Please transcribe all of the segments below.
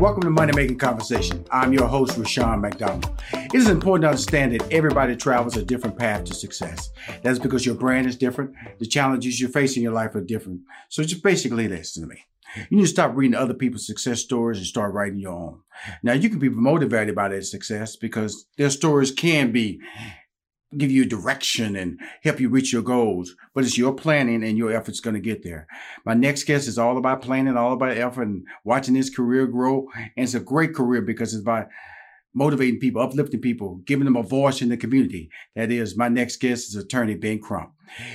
Welcome to Money Making Conversation. I'm your host, Rushion McDonald. It is important to understand that everybody travels a different path to success. That's because your brand is different. The challenges you face in your life are different. So just basically listen to me. You need to stop reading other people's success stories and start writing your own. Now you can be motivated by their success because their stories can be give you direction and help you reach your goals. But it's your planning and your efforts going to get there. My next guest is all about planning, all about effort and watching his career grow. And it's a great career because it's about motivating people, uplifting people, giving them a voice in the community. That is, my next guest is attorney Ben Crump.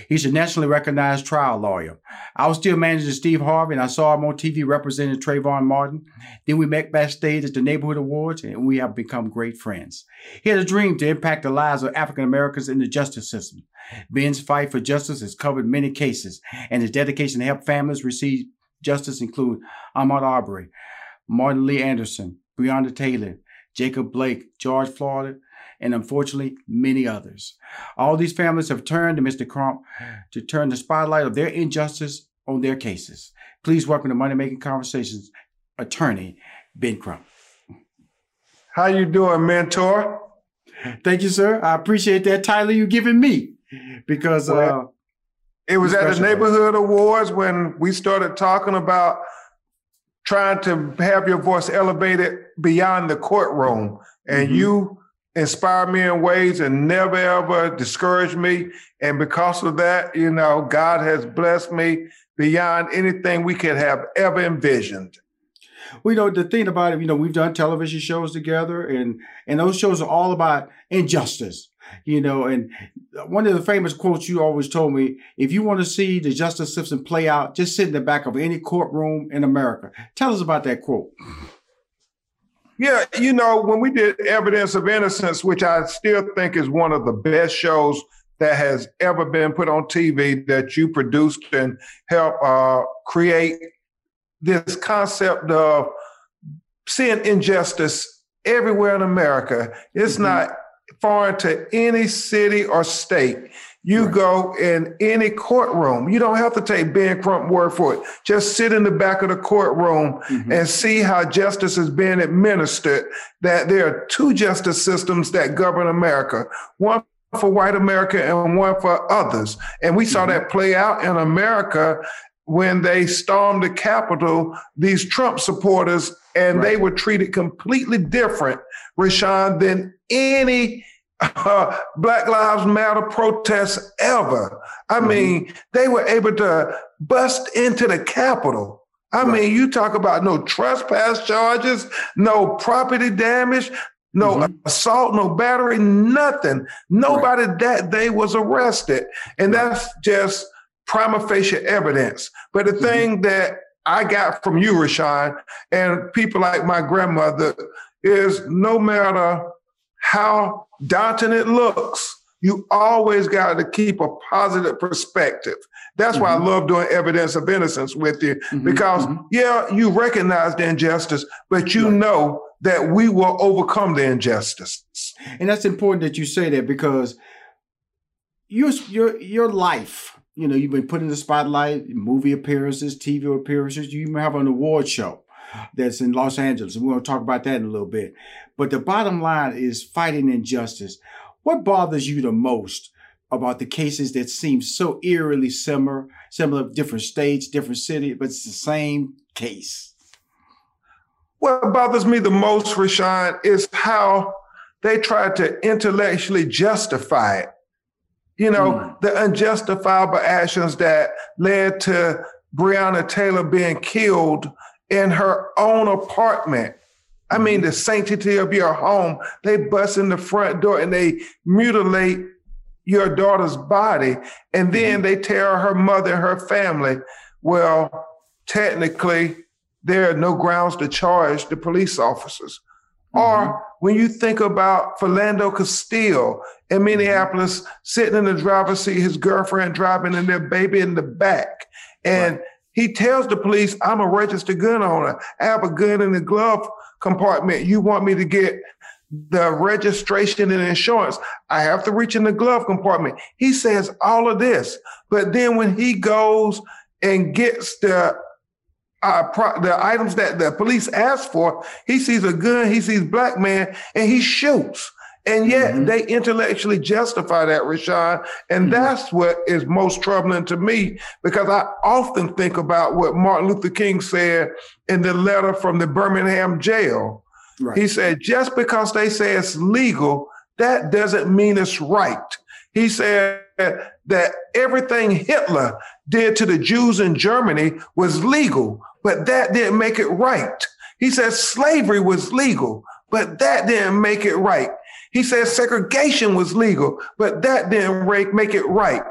He's a nationally recognized trial lawyer. I was still managing Steve Harvey, and I saw him on TV representing Trayvon Martin. Then we met backstage at the Neighborhood Awards, and we have become great friends. He had a dream to impact the lives of African Americans in the justice system. Ben's fight for justice has covered many cases, and his dedication to help families receive justice include Ahmaud Arbery, Martin Lee Anderson, Breonna Taylor, Jacob Blake, George Floyd, and unfortunately, many others. All these families have turned to Mr. Crump to turn the spotlight of their injustice on their cases. Please welcome to Money Making Conversations, attorney Ben Crump. How you doing, mentor? Thank you, sir. I appreciate that title you're giving me because well, uh, it was at the neighborhood awards when we started talking about trying to have your voice elevated beyond the courtroom. And mm-hmm. you inspire me in ways and never ever discourage me. And because of that, you know, God has blessed me beyond anything we could have ever envisioned. Well, you know, the thing about it, you know, we've done television shows together and and those shows are all about injustice you know, and one of the famous quotes you always told me, if you want to see the justice system play out, just sit in the back of any courtroom in America. Tell us about that quote. Yeah, you know, when we did Evidence of Innocence, which I still think is one of the best shows that has ever been put on TV that you produced and helped uh, create this concept of seeing injustice everywhere in America. It's mm-hmm. not foreign to any city or state. You right. go in any courtroom. You don't have to take Ben Crump word for it. Just sit in the back of the courtroom mm-hmm. and see how justice is being administered. That there are two justice systems that govern America. One for white America and one for others. And we saw mm-hmm. that play out in America when they stormed the Capitol, these Trump supporters, and right. they were treated completely different, Rushion, than any uh, Black Lives Matter protests ever. I mm-hmm. mean, they were able to bust into the Capitol. I right. mean, you talk about no trespass charges, no property damage, no mm-hmm. assault, no battery, nothing. Nobody right. that day was arrested. And that's just prima facie evidence. But the mm-hmm. thing that I got from you, Rushion, and people like my grandmother is no matter how daunting it looks, you always got to keep a positive perspective. That's mm-hmm. why I mm-hmm. love doing evidence of innocence with you mm-hmm. because, mm-hmm. yeah, you recognize the injustice, but you know that we will overcome the injustice. And that's important that you say that because your your your life, you know, you've been put in the spotlight, movie appearances, TV appearances. You even have an award show that's in Los Angeles. And we're going to talk about that in a little bit. But the bottom line is fighting injustice. What bothers you the most about the cases that seem so eerily similar, similar different states, different cities, but it's the same case? What bothers me the most, Rushion, is how they try to intellectually justify it. You know, mm. the unjustifiable actions that led to Breonna Taylor being killed in her own apartment. I mean, mm-hmm. the sanctity of your home. They bust in the front door and they mutilate your daughter's body, and then mm-hmm. they tell her mother and her family. Well, technically, there are no grounds to charge the police officers. Mm-hmm. Or when you think about Philando Castile in mm-hmm. Minneapolis, sitting in the driver's seat, his girlfriend driving and their baby in the back. And right. he tells the police, I'm a registered gun owner. I have a gun in the glove compartment. You want me to get the registration and insurance. I have to reach in the glove compartment. He says all of this. But then when he goes and gets the uh, pro- the items that the police ask for, he sees a gun, he sees black man, and he shoots. And yet mm-hmm. they intellectually justify that, Rushion. And mm-hmm. that's what is most troubling to me because I often think about what Martin Luther King said in the letter from the Birmingham jail. Right. He said, just because they say it's legal, that doesn't mean it's right. He said that everything Hitler did to the Jews in Germany was legal, but that didn't make it right. He says slavery was legal, but that didn't make it right. He says segregation was legal, but that didn't make it right.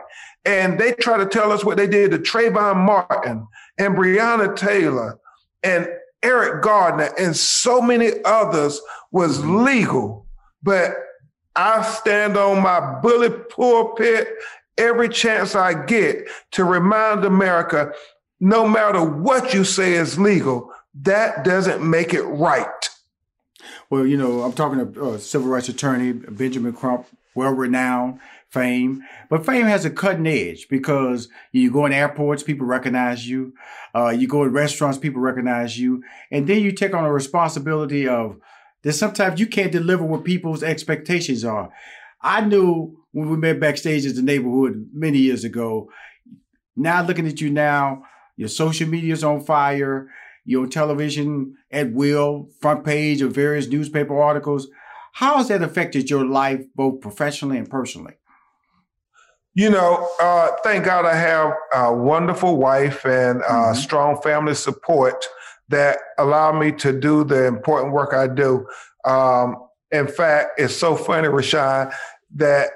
And they try to tell us what they did to Trayvon Martin and Breonna Taylor and Eric Garner and so many others was legal. But I stand on my bullet pulpit every chance I get to remind America no matter what you say is legal, that doesn't make it right. Well, you know, I'm talking to uh, civil rights attorney Benjamin Crump, well renowned, fame. But fame has a cutting edge because you go in airports, people recognize you. Uh, you go in restaurants, people recognize you. And then you take on a responsibility of that sometimes you can't deliver what people's expectations are. I knew when we met backstage at the neighborhood many years ago. Now looking at you now, your social media is on fire. You're on television at will, front page of various newspaper articles. How has that affected your life, both professionally and personally? You know, uh, thank God I have a wonderful wife and uh, mm-hmm. strong family support that allow me to do the important work I do. Um, in fact, it's so funny, Rushion, that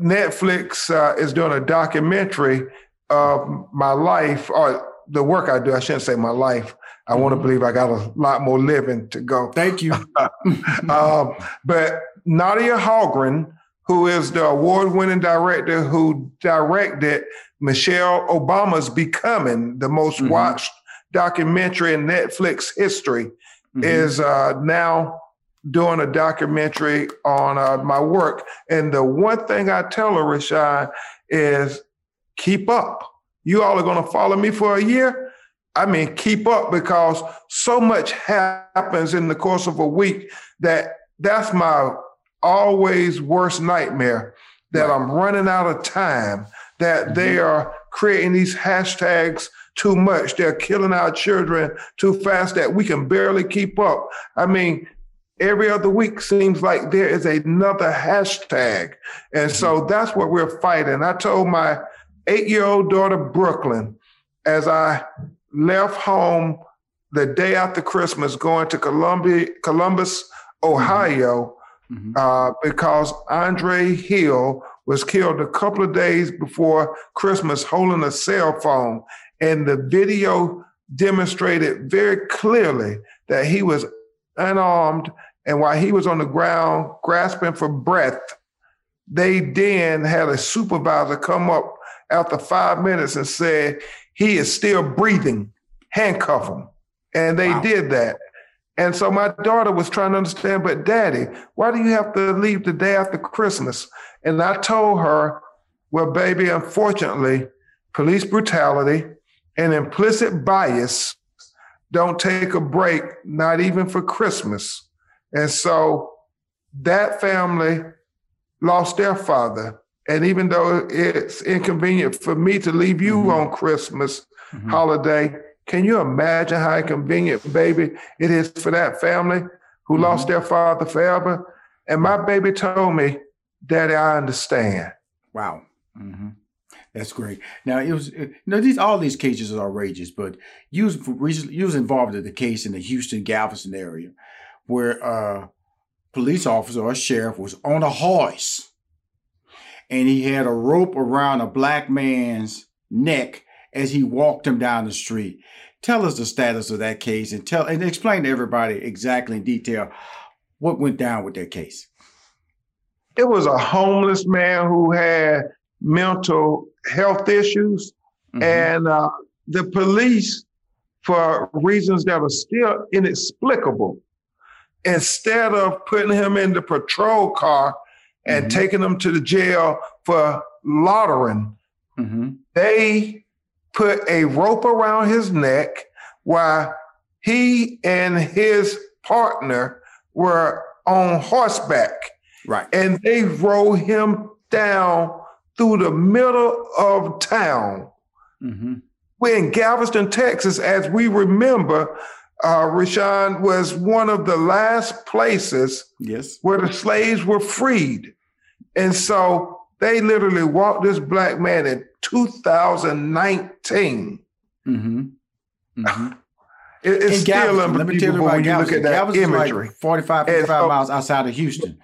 Netflix uh, is doing a documentary of my life or the work I do. I shouldn't say my life. I want to mm-hmm. believe I got a lot more living to go. Thank you. um, but Nadia Hallgren, who is the award-winning director who directed Michelle Obama's Becoming, the most mm-hmm. watched documentary in Netflix history, mm-hmm. is uh, now doing a documentary on uh, my work. And the one thing I tell her, Rushion, is keep up. You all are going to follow me for a year. I mean, keep up because so much happens in the course of a week that that's my always worst nightmare that right. I'm running out of time, that mm-hmm. they are creating these hashtags too much. They're killing our children too fast that we can barely keep up. I mean, every other week seems like there is another hashtag. And so mm-hmm. that's what we're fighting. I told my eight year old daughter, Brooklyn, as I left home the day after Christmas going to Columbia, Columbus, Ohio, mm-hmm. uh, because Andre Hill was killed a couple of days before Christmas holding a cell phone. And the video demonstrated very clearly that he was unarmed. And while he was on the ground grasping for breath, they then had a supervisor come up after five minutes and said, he is still breathing, handcuff him. And they wow. did that. And so my daughter was trying to understand, but daddy, why do you have to leave the day after Christmas? And I told her, well, baby, unfortunately, police brutality and implicit bias don't take a break, not even for Christmas. And so that family lost their father. And even though it's inconvenient for me to leave you mm-hmm. on Christmas mm-hmm. holiday, can you imagine how inconvenient, baby, it is for that family who mm-hmm. lost their father forever? And my baby told me, Daddy, I understand. Wow. Mm-hmm. That's great. Now it was you know these all these cases are outrageous, but you was you was involved in the case in the Houston Galveston area where a police officer or sheriff was on a horse and he had a rope around a black man's neck as he walked him down the street. Tell us the status of that case and tell and explain to everybody exactly in detail what went down with that case? It was a homeless man who had mental health issues, mm-hmm. and uh, the police, for reasons that are still inexplicable, instead of putting him in the patrol car and mm-hmm. taking them to the jail for loitering, mm-hmm. they put a rope around his neck while he and his partner were on horseback. Right. And they rode him down through the middle of town. Mm-hmm. We're in Galveston, Texas, as we remember. Uh, Rushion was one of the last places yes. where the slaves were freed. And so they literally walked this black man in 2019. Mm-hmm. Mm-hmm. It, it's in still Galveston, let me tell you about Galveston. Galveston imagery. Like 45, 55 so, miles outside of Houston.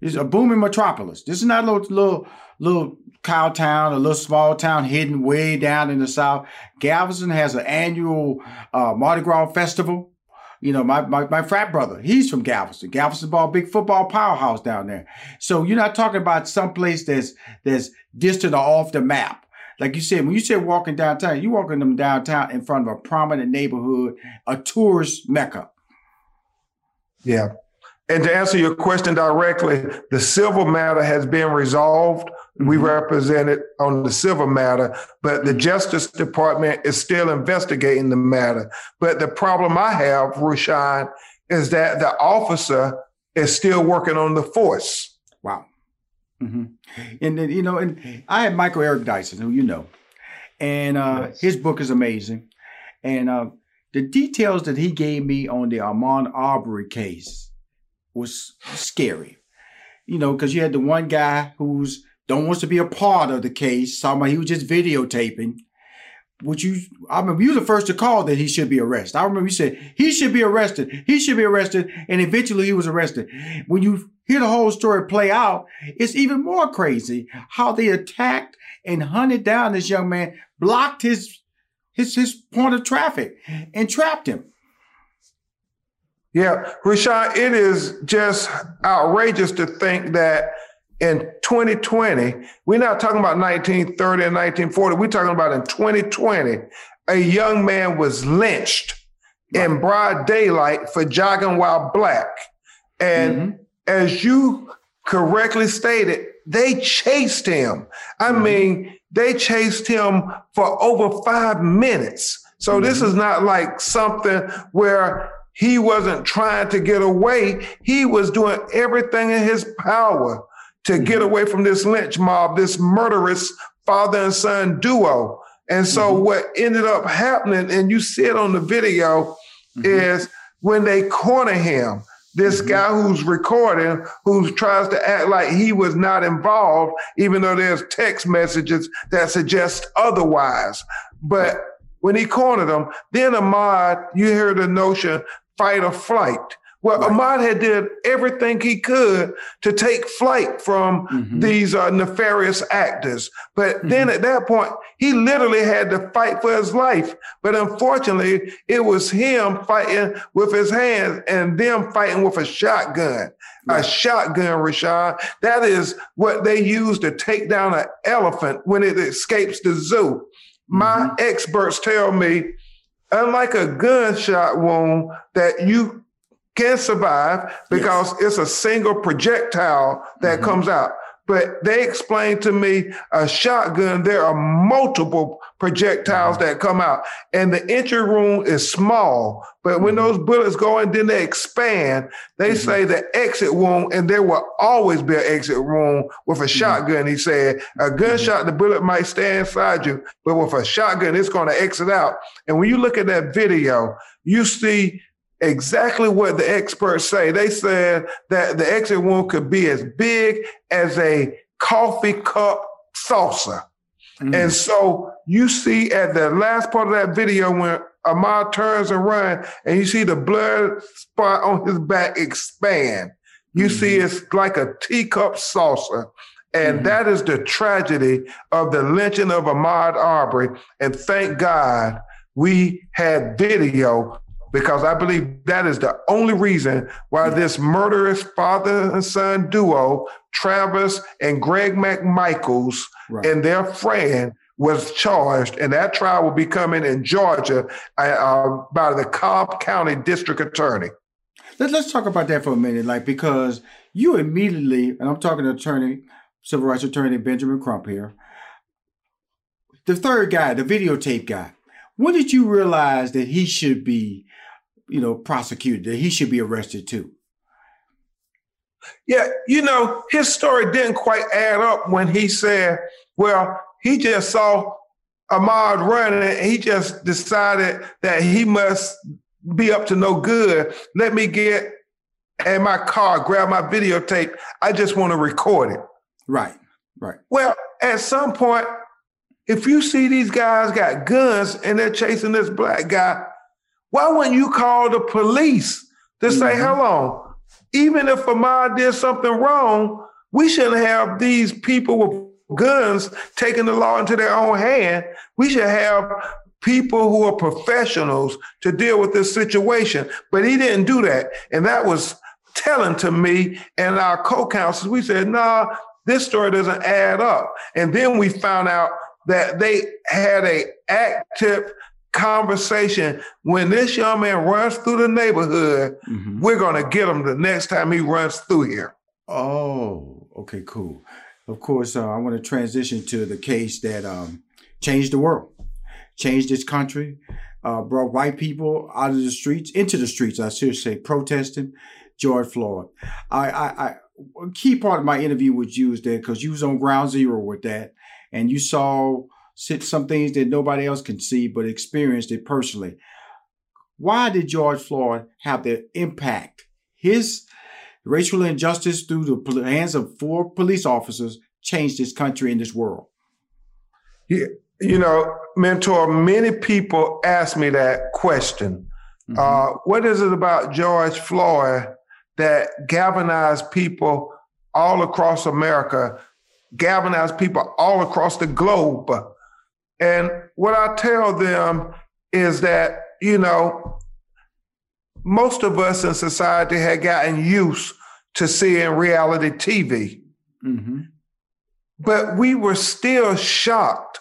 It's a booming metropolis. This is not a little, little, little cow town, a little small town hidden way down in the south. Galveston has an annual uh, Mardi Gras festival. You know, my, my, my frat brother, he's from Galveston. Galveston ball, big football powerhouse down there. So you're not talking about some place that's that's distant or off the map. Like you said, when you said walking downtown, you're walking them downtown in front of a prominent neighborhood, a tourist mecca. Yeah. And to answer your question directly, the civil matter has been resolved. Mm-hmm. We represent it on the civil matter, but the Justice Department is still investigating the matter. But the problem I have, Rushion, is that the officer is still working on the force. Wow. Mm-hmm. And then, you know, and I had Michael Eric Dyson, who you know, and uh, yes. his book is amazing. And uh, the details that he gave me on the Ahmaud Arbery case was scary. You know, because you had the one guy who's don't wants to be a part of the case. Somebody he was just videotaping. Would you? I remember you were the first to call that he should be arrested. I remember you said he should be arrested. He should be arrested, and eventually he was arrested. When you hear the whole story play out, it's even more crazy how they attacked and hunted down this young man, blocked his his his point of traffic, and trapped him. Yeah, Rushion, it is just outrageous to think that in 2020, we're not talking about 1930 and 1940, we're talking about in 2020, a young man was lynched right. in broad daylight for jogging while black. And mm-hmm. as you correctly stated, they chased him. I mm-hmm. mean, they chased him for over five minutes. So mm-hmm. this is not like something where he wasn't trying to get away. He was doing everything in his power to get away from this lynch mob, this murderous father and son duo. And so mm-hmm. what ended up happening, and you see it on the video, mm-hmm. is when they corner him, this mm-hmm. guy who's recording, who tries to act like he was not involved, even though there's text messages that suggest otherwise. But when he cornered him, then Ahmaud, you hear the notion fight or flight. Well, right. Ahmaud had did everything he could to take flight from mm-hmm. these uh, nefarious actors. But mm-hmm. then at that point, he literally had to fight for his life. But unfortunately, it was him fighting with his hands and them fighting with a shotgun. Right. A shotgun, Rushion. That is what they use to take down an elephant when it escapes the zoo. Mm-hmm. My experts tell me unlike a gunshot wound that you can survive because yes. it's a single projectile that mm-hmm. comes out. But they explained to me a shotgun, there are multiple projectiles mm-hmm. that come out, and the entry room is small. But when mm-hmm. those bullets go in, then they expand. They mm-hmm. say the exit wound, and there will always be an exit wound with a mm-hmm. shotgun. He said a gunshot, mm-hmm. the bullet might stay inside you, but with a shotgun, it's going to exit out. And when you look at that video, you see exactly what the experts say. They said that the exit wound could be as big as a coffee cup saucer. Mm. And so you see at the last part of that video when Ahmaud turns and run and you see the blood spot on his back expand. You mm-hmm. see it's like a teacup saucer. And mm-hmm. that is the tragedy of the lynching of Ahmaud Arbery. And thank God we had video because I believe that is the only reason why this murderous father and son duo, Travis and Greg McMichaels, right. and their friend was charged, and that trial will be coming in Georgia uh, uh, by the Cobb County District Attorney. Let, us talk about that for a minute, like because you immediately, and I'm talking to attorney, civil rights attorney Benjamin Crump here. The third guy, the videotape guy, when did you realize that he should be, you know, prosecuted, that he should be arrested too? Yeah, you know, his story didn't quite add up when he said, well, he just saw Ahmaud running and he just decided that he must be up to no good. Let me get in my car, grab my videotape. I just want to record it. Right, right. Well, at some point, if you see these guys got guns and they're chasing this black guy, why wouldn't you call the police to mm-hmm. say, hello? Even if Ahmaud did something wrong, we shouldn't have these people with guns taking the law into their own hand. We should have people who are professionals to deal with this situation. But he didn't do that. And that was telling to me and our co-counsels. We said, nah, this story doesn't add up. And then we found out that they had a active conversation. When this young man runs through the neighborhood, mm-hmm. we're going to get him the next time he runs through here. Oh, okay, cool. Of course, uh, I want to transition to the case that um, changed the world, changed this country, uh, brought white people out of the streets, into the streets, I should say, protesting George Floyd. I, I, I a key part of my interview with you is that because you was on ground zero with that, and you saw some things that nobody else can see, but experienced it personally. Why did George Floyd have the impact? His racial injustice through the hands of four police officers changed this country and this world. Yeah, you know, mentor, many people ask me that question. Mm-hmm. Uh, what is it about George Floyd that galvanized people all across America galvanized people all across the globe. And what I tell them is that, you know, most of us in society had gotten used to seeing reality TV. Mm-hmm. But we were still shocked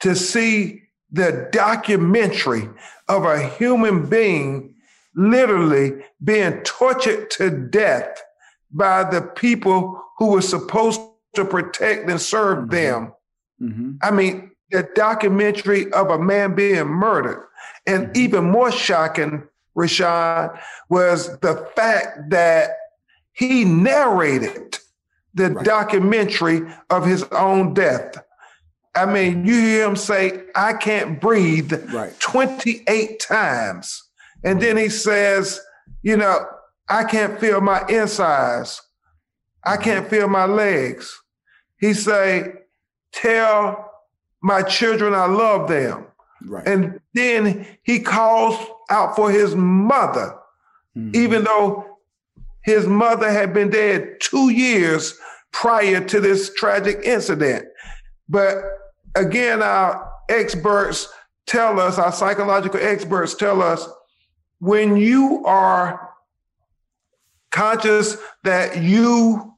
to see the documentary of a human being literally being tortured to death by the people who were supposed to protect and serve mm-hmm. them. Mm-hmm. I mean, the documentary of a man being murdered. And mm-hmm. even more shocking, Rashad, was the fact that he narrated the right. documentary of his own death. I mean, you hear him say, I can't breathe right. 28 times. And then he says, you know, I can't feel my insides. I mm-hmm. can't feel my legs. He say, tell my children I love them. Right. And then he calls out for his mother, mm-hmm. even though his mother had been dead two years prior to this tragic incident. But again, our experts tell us, our psychological experts tell us, when you are conscious that you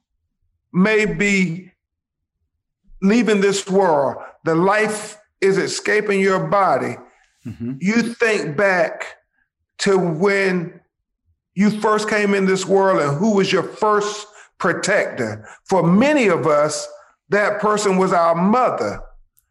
may be leaving this world, the life is escaping your body, mm-hmm. you think back to when you first came in this world and who was your first protector. For many of us, that person was our mother.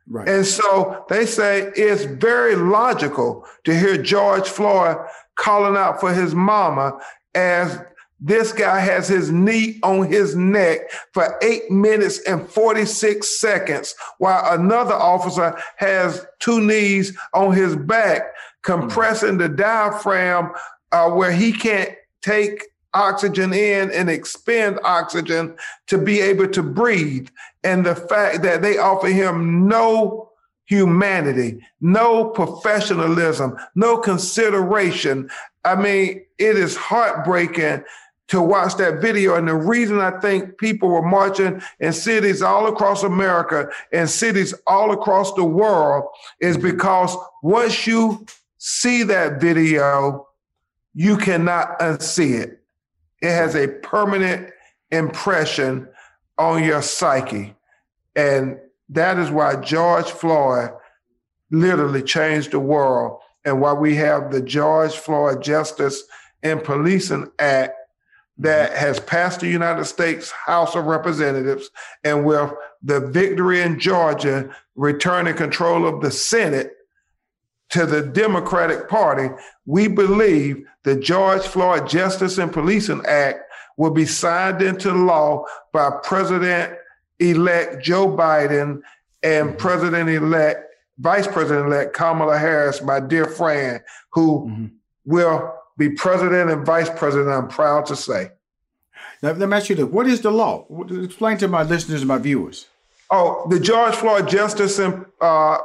Right. And so they say it's very logical to hear George Floyd calling out for his mama as this guy has his knee on his neck for eight minutes and 46 seconds, while another officer has two knees on his back, compressing the diaphragm uh, where he can't take oxygen in and expend oxygen to be able to breathe. And the fact that they offer him no humanity, no professionalism, no consideration. I mean, it is heartbreaking to watch that video. And the reason I think people were marching in cities all across America and cities all across the world is because once you see that video, you cannot unsee it. It has a permanent impression on your psyche. And that is why George Floyd literally changed the world and why we have the George Floyd Justice and Policing Act that mm-hmm. has passed the United States House of Representatives and with the victory in Georgia returning control of the Senate to the Democratic Party, we believe the George Floyd Justice and Policing Act will be signed into law by President elect Joe Biden and mm-hmm. President elect, Vice President elect Kamala Harris, my dear friend, who mm-hmm. will be president and vice president, I'm proud to say. Now, let me ask you this what is the law? Explain to my listeners and my viewers. Oh, the George Floyd Justice and uh,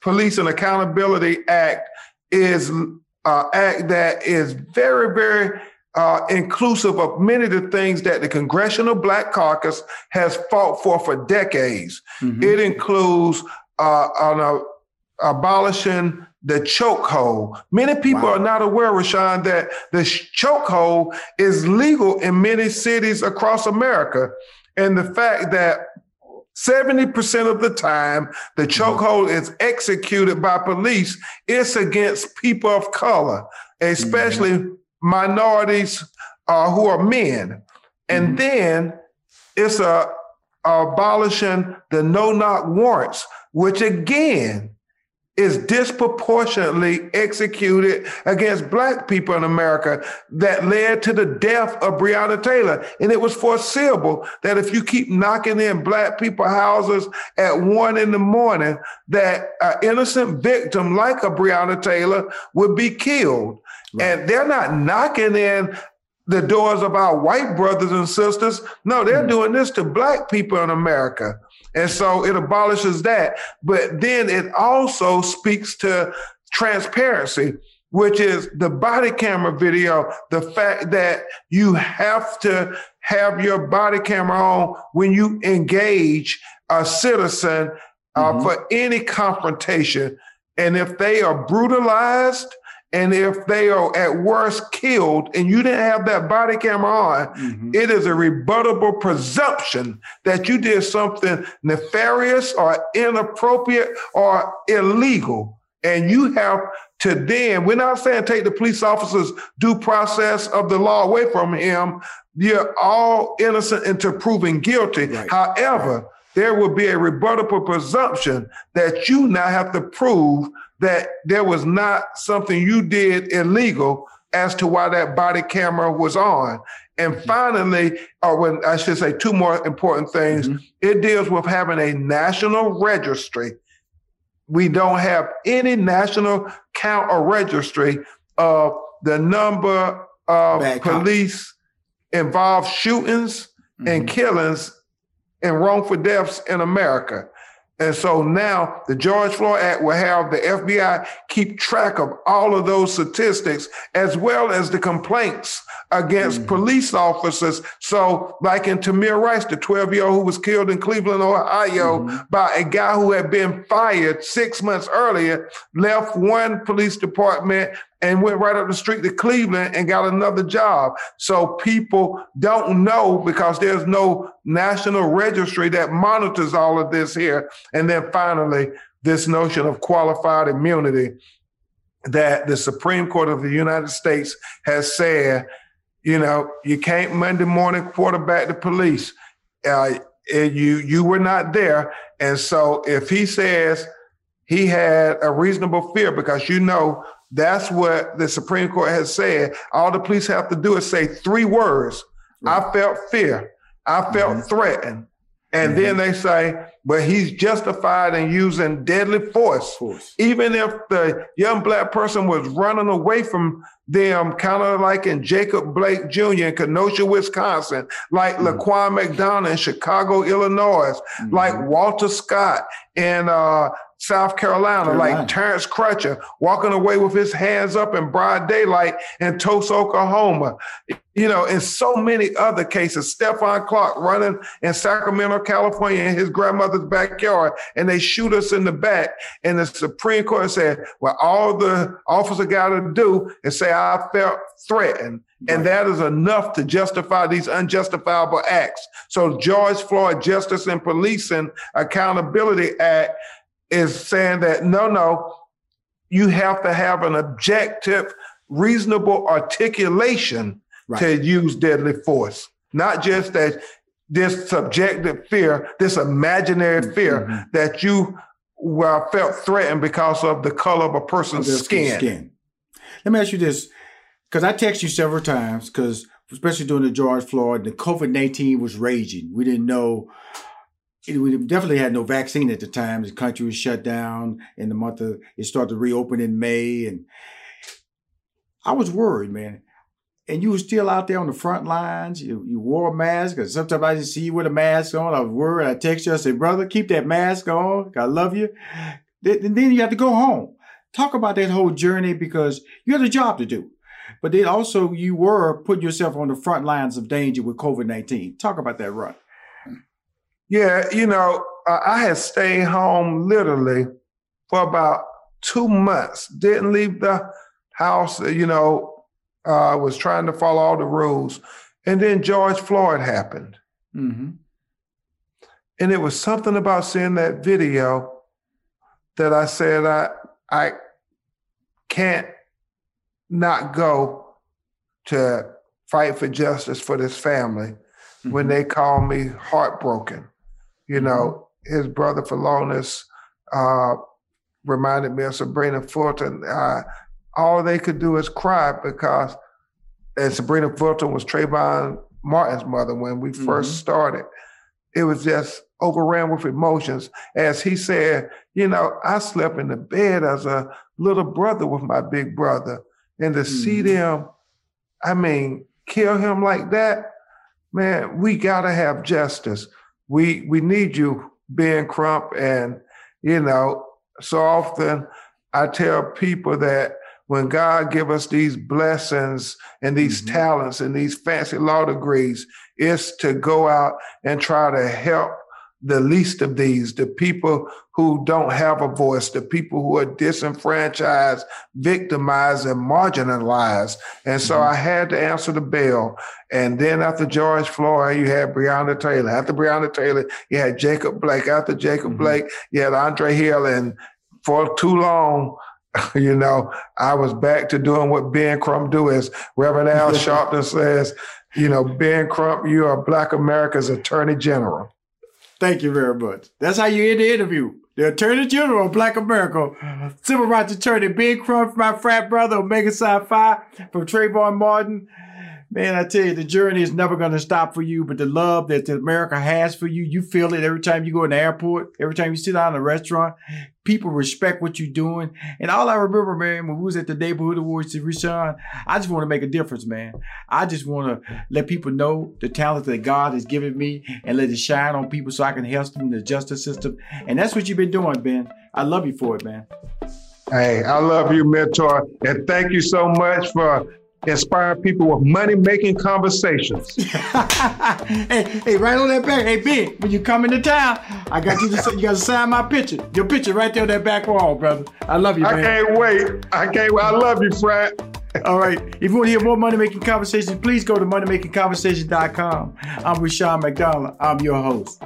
Police and Accountability Act is an uh, act that is very, very uh, inclusive of many of the things that the Congressional Black Caucus has fought for for decades. Mm-hmm. It includes uh, on a, abolishing the chokehold. Many people wow. are not aware, Rushion, that the chokehold is legal in many cities across America. And the fact that 70% of the time the mm-hmm. chokehold is executed by police, it's against people of color, especially mm-hmm minorities uh, who are men. And mm-hmm. then it's a, a abolishing the no knock warrants, which again is disproportionately executed against black people in America that led to the death of Breonna Taylor. And it was foreseeable that if you keep knocking in black people houses at one in the morning, that an innocent victim like a Breonna Taylor would be killed. Right. And they're not knocking in the doors of our white brothers and sisters. No, they're mm-hmm. doing this to black people in America. And so it abolishes that. But then it also speaks to transparency, which is the body camera video, the fact that you have to have your body camera on when you engage a citizen uh, mm-hmm. for any confrontation. And if they are brutalized, and if they are at worst killed and you didn't have that body camera on, mm-hmm. it is a rebuttable presumption that you did something nefarious or inappropriate or illegal. And you have to then, we're not saying take the police officer's due process of the law away from him. You're all innocent until proven guilty. Right. However, right. there will be a rebuttable presumption that you now have to prove that there was not something you did illegal as to why that body camera was on. And mm-hmm. finally, or when I should say two more important things, mm-hmm. it deals with having a national registry. We don't have any national count or registry of the number of Bad police involved shootings mm-hmm. and killings and wrongful deaths in America. And so now the George Floyd Act will have the FBI keep track of all of those statistics as well as the complaints against mm-hmm. police officers. So, like in Tamir Rice, the 12 year old who was killed in Cleveland, Ohio, mm-hmm. by a guy who had been fired six months earlier, left one police department and went right up the street to Cleveland and got another job. So people don't know because there's no national registry that monitors all of this here. And then finally, this notion of qualified immunity that the Supreme Court of the United States has said, you know, you can't Monday morning quarterback the police. Uh, you you were not there, and so if he says he had a reasonable fear, because you know that's what the Supreme Court has said. All the police have to do is say three words. Right. I felt fear. I felt mm-hmm. threatened. And mm-hmm. then they say, but he's justified in using deadly force. force. Even if the young black person was running away from them, kind of like in Jacob Blake Jr. in Kenosha, Wisconsin, like mm-hmm. Laquan McDonald in Chicago, Illinois, mm-hmm. like Walter Scott in uh, South Carolina, Carolina, like Terrence Crutcher walking away with his hands up in broad daylight in Tulsa, Oklahoma. You know, in so many other cases, Stephon Clark running in Sacramento, California, in his backyard, and they shoot us in the back. And the Supreme Court said, well, all the officer got to do is say, I felt threatened. Right. And that is enough to justify these unjustifiable acts. So George Floyd Justice and Policing Accountability Act is saying that no, no, you have to have an objective, reasonable articulation right. to use deadly force, not just that this subjective fear, this imaginary mm-hmm. fear mm-hmm. that you well, felt threatened because of the color of a person's of skin. skin. Let me ask you this, because I text you several times, because especially during the George Floyd, the COVID nineteen was raging. We didn't know we definitely had no vaccine at the time. The country was shut down in the month of, it started to reopen in May. And I was worried, man. And you were still out there on the front lines. You, you wore a mask. Because sometimes I just see you with a mask on. I worried. I text you. I said, brother, keep that mask on. I love you. And then you have to go home. Talk about that whole journey because you had a job to do. But then also you were putting yourself on the front lines of danger with COVID-19. Talk about that run. Yeah, you know, I had stayed home literally for about two months. Didn't leave the house. You know, uh, was trying to follow all the rules, and then George Floyd happened. Mm-hmm. And it was something about seeing that video that I said I I can't not go to fight for justice for this family mm-hmm. when they call me heartbroken. You know, his brother Philonise uh, reminded me of Sabrina Fulton. Uh, all they could do is cry because, and Sabrina Fulton was Trayvon Martin's mother when we mm-hmm. first started. It was just overran with emotions. As he said, you know, I slept in the bed as a little brother with my big brother. And to mm-hmm. see them, I mean, kill him like that, man, we gotta have justice we we need you, Ben Crump, and you know, so often I tell people that when God give us these blessings and these mm-hmm. talents and these fancy law degrees, it's to go out and try to help the least of these, the people who don't have a voice, the people who are disenfranchised, victimized, and marginalized. And so mm-hmm. I had to answer the bell. And then after George Floyd, you had Breonna Taylor. After Breonna Taylor, you had Jacob Blake. After Jacob mm-hmm. Blake, you had Andre Hill. And for too long, you know, I was back to doing what Ben Crump do, as Reverend Al Sharpton says, you know, Ben Crump, you are Black America's Attorney General. Thank you very much. That's how you end the interview. The Attorney General of Black America, Civil Rights Attorney Ben Crump, my frat brother, Omega Psi Phi, from Trayvon Martin. Man, I tell you, the journey is never going to stop for you, but the love that America has for you, you feel it every time you go in the airport, every time you sit down in a restaurant. People respect what you're doing. And all I remember, man, when we was at the neighborhood awards to Rushion, I just want to make a difference, man. I just want to let people know the talent that God has given me and let it shine on people so I can help them in the justice system. And that's what you've been doing, Ben. I love you for it, man. Hey, I love you, mentor. And thank you so much for inspire people with money making conversations. hey, hey, right on that back. Hey, Ben, when you come into town, I got you to you got to sign my picture. Your picture right there on that back wall, brother. I love you, man. I can't wait. I can't wait. I love you, Fred. All right. If you want to hear more money making conversations, please go to moneymakingconversation.com. I'm Rushion McDonald. I'm your host.